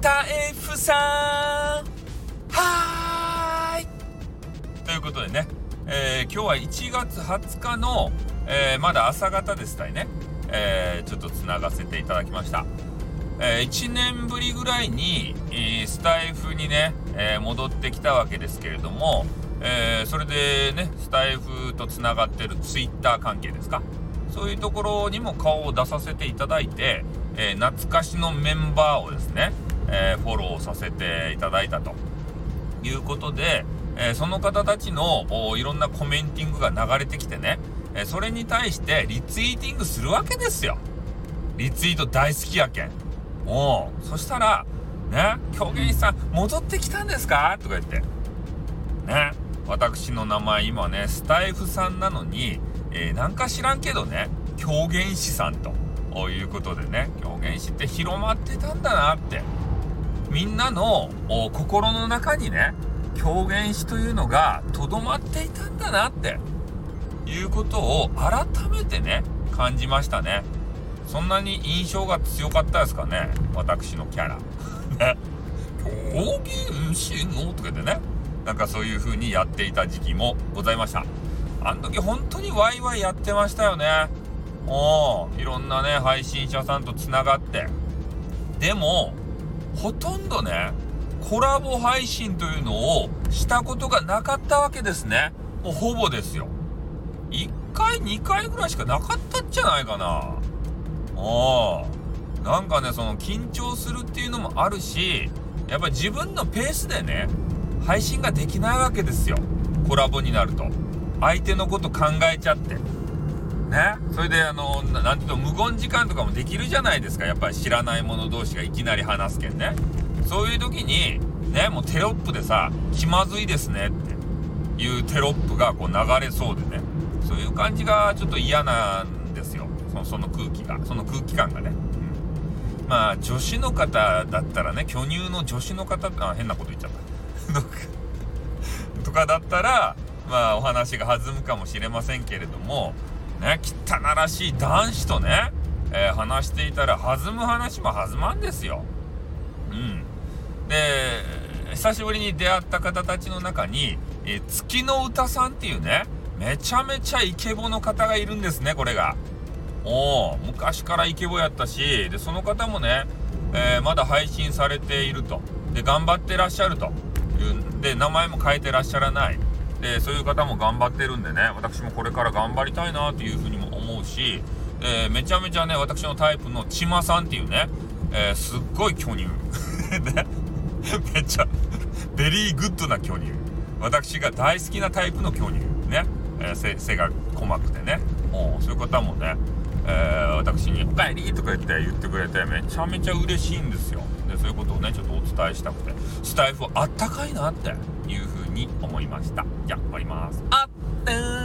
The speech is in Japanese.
タ F さん。はーい。ということでね、えー、今日は1月20日の、えー、まだ朝方でしたいね、えー、ちょっとつながせていただきました。えー、1年ぶりぐらいに、え、スタイフにね、えー、戻ってきたわけですけれども、えそれでねスタイフとつながってるツイッター関係ですか。そういうところにも顔を出させていただいて、え懐かしのメンバーをですね、えフォローさせていただいたということで、えその方たちのいろんなコメンティングが流れてきてね、えそれに対してリツイーティングするわけですよ。リツイート大好きやけん。おうそしたら、ね、狂言師さん戻ってきたんですか？とか言って。ね、私の名前今ね、スタイフさんなのに、えー、なんか知らんけどね、狂言師さんということでね、狂言師って広まってたんだなって。みんなの心の中にね、狂言師というのがとどまっていたんだなっていうことを改めてね、感じましたね。そんなに印象が強かったですかね私のキャラ。ね。狂言師のとかでね、なんかそういう風にやっていた時期もございました。あの時本当にワイワイやってましたよね。おいろんなね、配信者さんと繋がって。でも、ほとんどね、コラボ配信というのをしたことがなかったわけですね。もうほぼですよ。1回、2回ぐらいしかなかったんじゃないかな。ああ。なんかね、その緊張するっていうのもあるし、やっぱ自分のペースでね、配信ができないわけですよ。コラボになると。相手のこと考えちゃって。ね。それで、あの、なんていうと、無言時間とかもできるじゃないですか。やっぱり知らない者同士がいきなり話すけんね。そういう時に、ね、もうテロップでさ、気まずいですねっていうテロップがこう流れそうでね。そういう感じがちょっと嫌なんですよ。そのその空気が。その空気感がね。うん、まあ、女子の方だったらね、巨乳の女子の方、あ、変なこと言っちゃった。とかだったら、まあ、お話が弾むかもしれませんけれども、ね、汚らしい男子とね、えー、話していたら弾む話も弾まんですよ。うん。で、久しぶりに出会った方たちの中に、えー、月の歌さんっていうね、めちゃめちゃイケボの方がいるんですね、これが。おお昔からイケボやったし、で、その方もね、えー、まだ配信されていると。で、頑張ってらっしゃると。いうで、名前も変えてらっしゃらない。でそういう方も頑張ってるんでね私もこれから頑張りたいなというふうにも思うし、えー、めちゃめちゃね私のタイプのちまさんっていうね、えー、すっごい巨乳。ね。めっちゃ very good な巨乳。私が大好きなタイプの巨乳。ね、えー、背が細くてね。もうそういう方もね、えー、私に「おかえり!」とか言って言ってくれてめちゃめちゃ嬉しいんですよ。でそういうことをねちょっとお伝えしたくて。スタイフあったかいなっていうふうに思いました。じゃあ終わります。あっ